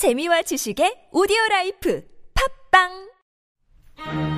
재미와 지식의 오디오 라이프. 팝빵!